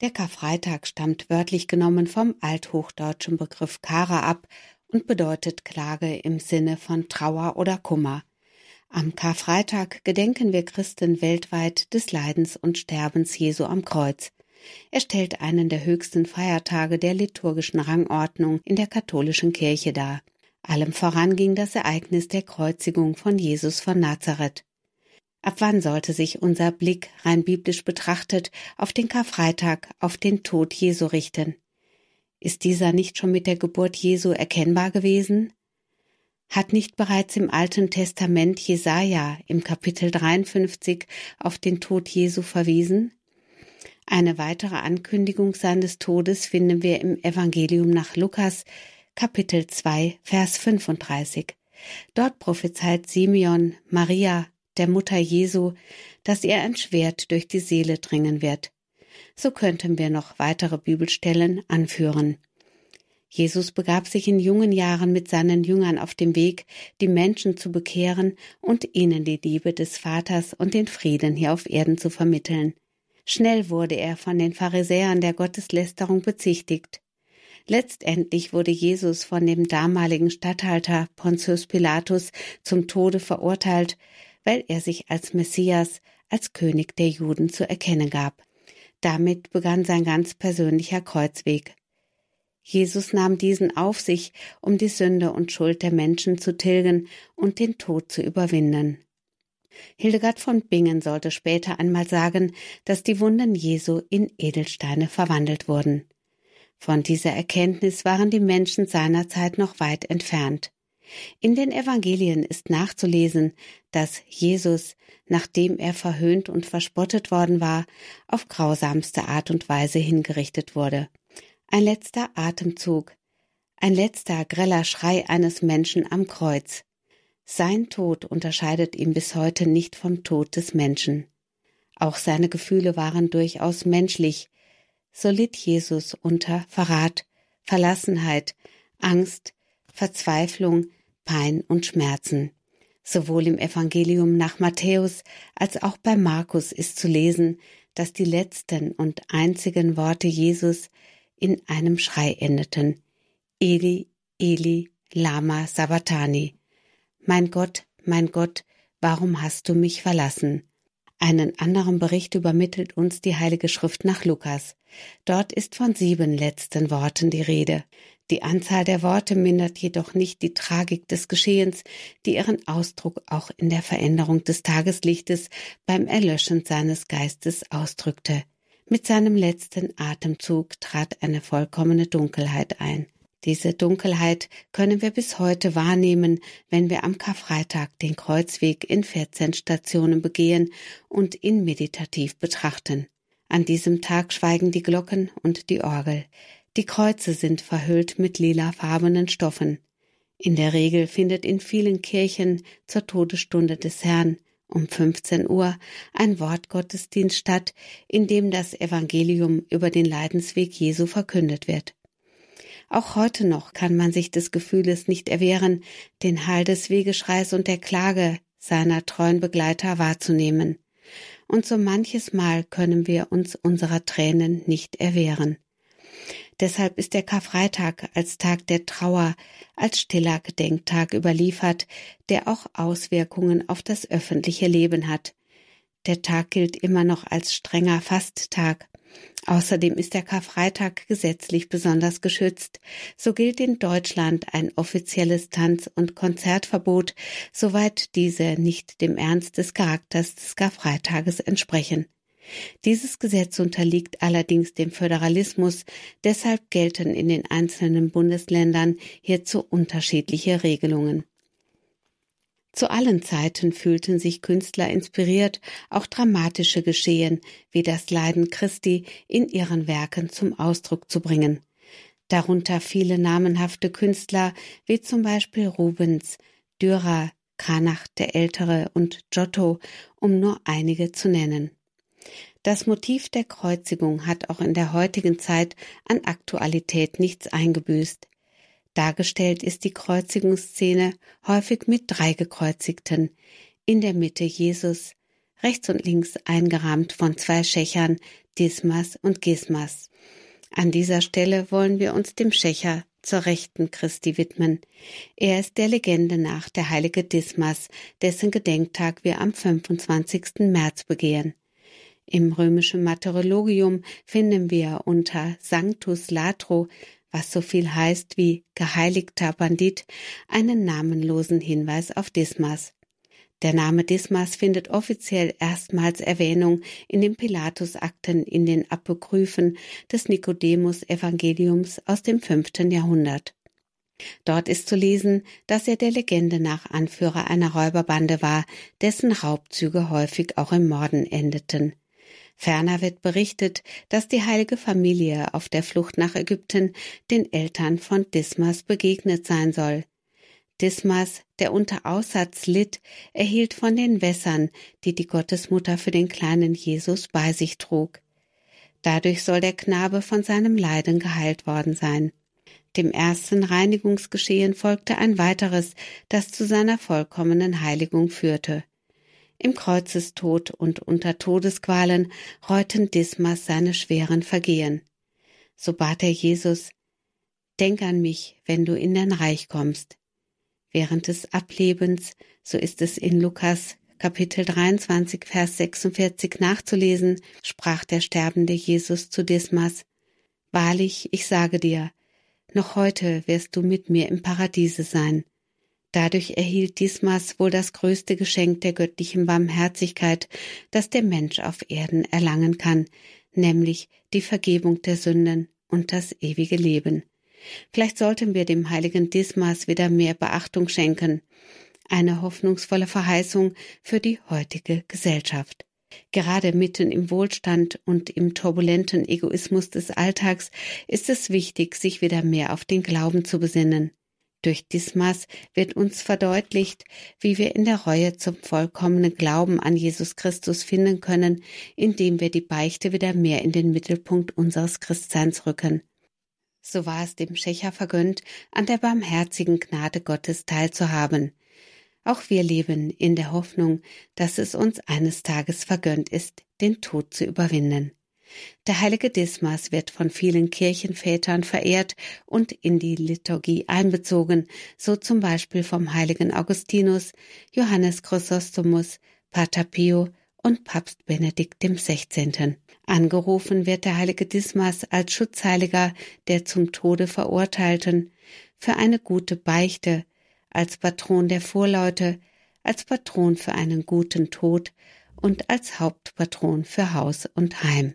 Der Karfreitag stammt wörtlich genommen vom althochdeutschen Begriff Kara ab und bedeutet Klage im Sinne von Trauer oder Kummer. Am Karfreitag gedenken wir Christen weltweit des Leidens und Sterbens Jesu am Kreuz. Er stellt einen der höchsten Feiertage der liturgischen Rangordnung in der katholischen Kirche dar. Allem voran ging das Ereignis der Kreuzigung von Jesus von Nazareth. Ab wann sollte sich unser Blick rein biblisch betrachtet auf den Karfreitag, auf den Tod Jesu richten? Ist dieser nicht schon mit der Geburt Jesu erkennbar gewesen? Hat nicht bereits im Alten Testament Jesaja im Kapitel 53 auf den Tod Jesu verwiesen? Eine weitere Ankündigung seines Todes finden wir im Evangelium nach Lukas, Kapitel 2, Vers 35. Dort prophezeit Simeon Maria, der Mutter Jesu, dass ihr ein Schwert durch die Seele dringen wird. So könnten wir noch weitere Bibelstellen anführen. Jesus begab sich in jungen Jahren mit seinen Jüngern auf dem Weg, die Menschen zu bekehren und ihnen die Liebe des Vaters und den Frieden hier auf Erden zu vermitteln. Schnell wurde er von den Pharisäern der Gotteslästerung bezichtigt. Letztendlich wurde Jesus von dem damaligen Statthalter Pontius Pilatus zum Tode verurteilt, weil er sich als Messias, als König der Juden zu erkennen gab. Damit begann sein ganz persönlicher Kreuzweg. Jesus nahm diesen auf sich, um die Sünde und Schuld der Menschen zu tilgen und den Tod zu überwinden. Hildegard von Bingen sollte später einmal sagen, dass die Wunden Jesu in Edelsteine verwandelt wurden. Von dieser Erkenntnis waren die Menschen seiner Zeit noch weit entfernt. In den Evangelien ist nachzulesen, dass Jesus, nachdem er verhöhnt und verspottet worden war, auf grausamste Art und Weise hingerichtet wurde. Ein letzter Atemzug, ein letzter greller Schrei eines Menschen am Kreuz. Sein Tod unterscheidet ihn bis heute nicht vom Tod des Menschen. Auch seine Gefühle waren durchaus menschlich. So litt Jesus unter Verrat, Verlassenheit, Angst, Verzweiflung, Pein und Schmerzen. Sowohl im Evangelium nach Matthäus als auch bei Markus ist zu lesen, dass die letzten und einzigen Worte Jesus in einem Schrei endeten. Eli, Eli, Lama Sabatani. Mein Gott, mein Gott, warum hast du mich verlassen? Einen anderen Bericht übermittelt uns die Heilige Schrift nach Lukas. Dort ist von sieben letzten Worten die Rede. Die Anzahl der Worte mindert jedoch nicht die Tragik des Geschehens, die ihren Ausdruck auch in der Veränderung des Tageslichtes beim Erlöschen seines Geistes ausdrückte. Mit seinem letzten Atemzug trat eine vollkommene Dunkelheit ein. Diese Dunkelheit können wir bis heute wahrnehmen, wenn wir am Karfreitag den Kreuzweg in 14 Stationen begehen und ihn meditativ betrachten. An diesem Tag schweigen die Glocken und die Orgel. Die Kreuze sind verhüllt mit lilafarbenen Stoffen. In der Regel findet in vielen Kirchen zur Todesstunde des Herrn um 15 Uhr ein Wortgottesdienst statt, in dem das Evangelium über den Leidensweg Jesu verkündet wird. Auch heute noch kann man sich des Gefühles nicht erwehren, den Hall des Wegeschreis und der Klage seiner treuen Begleiter wahrzunehmen. Und so manches Mal können wir uns unserer Tränen nicht erwehren. Deshalb ist der Karfreitag als Tag der Trauer, als stiller Gedenktag überliefert, der auch Auswirkungen auf das öffentliche Leben hat. Der Tag gilt immer noch als strenger Fasttag. Außerdem ist der Karfreitag gesetzlich besonders geschützt. So gilt in Deutschland ein offizielles Tanz- und Konzertverbot, soweit diese nicht dem Ernst des Charakters des Karfreitages entsprechen. Dieses Gesetz unterliegt allerdings dem Föderalismus, deshalb gelten in den einzelnen Bundesländern hierzu unterschiedliche Regelungen. Zu allen Zeiten fühlten sich Künstler inspiriert, auch dramatische Geschehen wie das Leiden Christi in ihren Werken zum Ausdruck zu bringen. Darunter viele namenhafte Künstler wie zum Beispiel Rubens, Dürer, Kranach der Ältere und Giotto, um nur einige zu nennen. Das Motiv der Kreuzigung hat auch in der heutigen Zeit an Aktualität nichts eingebüßt. Dargestellt ist die Kreuzigungsszene häufig mit drei Gekreuzigten, in der Mitte Jesus, rechts und links eingerahmt von zwei Schächern, Dismas und Gismas. An dieser Stelle wollen wir uns dem Schächer zur Rechten Christi widmen. Er ist der Legende nach der heilige Dismas, dessen Gedenktag wir am 25. März begehen. Im römischen Martyrologium finden wir unter Sanctus Latro, was so viel heißt wie geheiligter Bandit, einen namenlosen Hinweis auf Dismas. Der Name Dismas findet offiziell erstmals Erwähnung in den Pilatusakten in den Apokryphen des Nikodemus-Evangeliums aus dem fünften Jahrhundert. Dort ist zu lesen, dass er der Legende nach Anführer einer Räuberbande war, dessen Raubzüge häufig auch im Morden endeten. Ferner wird berichtet, dass die heilige Familie auf der Flucht nach Ägypten den Eltern von Dismas begegnet sein soll. Dismas, der unter Aussatz litt, erhielt von den Wässern, die die Gottesmutter für den kleinen Jesus bei sich trug. Dadurch soll der Knabe von seinem Leiden geheilt worden sein. Dem ersten Reinigungsgeschehen folgte ein weiteres, das zu seiner vollkommenen Heiligung führte. Im Kreuzestod und unter Todesqualen reuten Dismas seine schweren Vergehen. So bat er Jesus, Denk an mich, wenn du in dein Reich kommst während des Ablebens, so ist es in Lukas Kapitel 23, Vers 46 nachzulesen, sprach der sterbende Jesus zu Dismas, Wahrlich, ich sage dir, noch heute wirst du mit mir im Paradiese sein. Dadurch erhielt Dismas wohl das größte Geschenk der göttlichen Barmherzigkeit, das der Mensch auf Erden erlangen kann, nämlich die Vergebung der Sünden und das ewige Leben. Vielleicht sollten wir dem heiligen Dismas wieder mehr Beachtung schenken. Eine hoffnungsvolle Verheißung für die heutige Gesellschaft. Gerade mitten im Wohlstand und im turbulenten Egoismus des Alltags ist es wichtig, sich wieder mehr auf den Glauben zu besinnen. Durch Dismas wird uns verdeutlicht, wie wir in der Reue zum vollkommenen Glauben an Jesus Christus finden können, indem wir die Beichte wieder mehr in den Mittelpunkt unseres Christseins rücken so war es dem Schächer vergönnt, an der barmherzigen Gnade Gottes teilzuhaben. Auch wir leben in der Hoffnung, dass es uns eines Tages vergönnt ist, den Tod zu überwinden. Der heilige Dismas wird von vielen Kirchenvätern verehrt und in die Liturgie einbezogen, so zum Beispiel vom heiligen Augustinus, Johannes Chrysostomus, Pater Pio und Papst Benedikt XVI. Angerufen wird der heilige Dismas als Schutzheiliger der zum Tode Verurteilten, für eine gute Beichte, als Patron der Vorleute, als Patron für einen guten Tod und als Hauptpatron für Haus und Heim.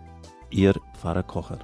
Ihr Pfarrer Kocher.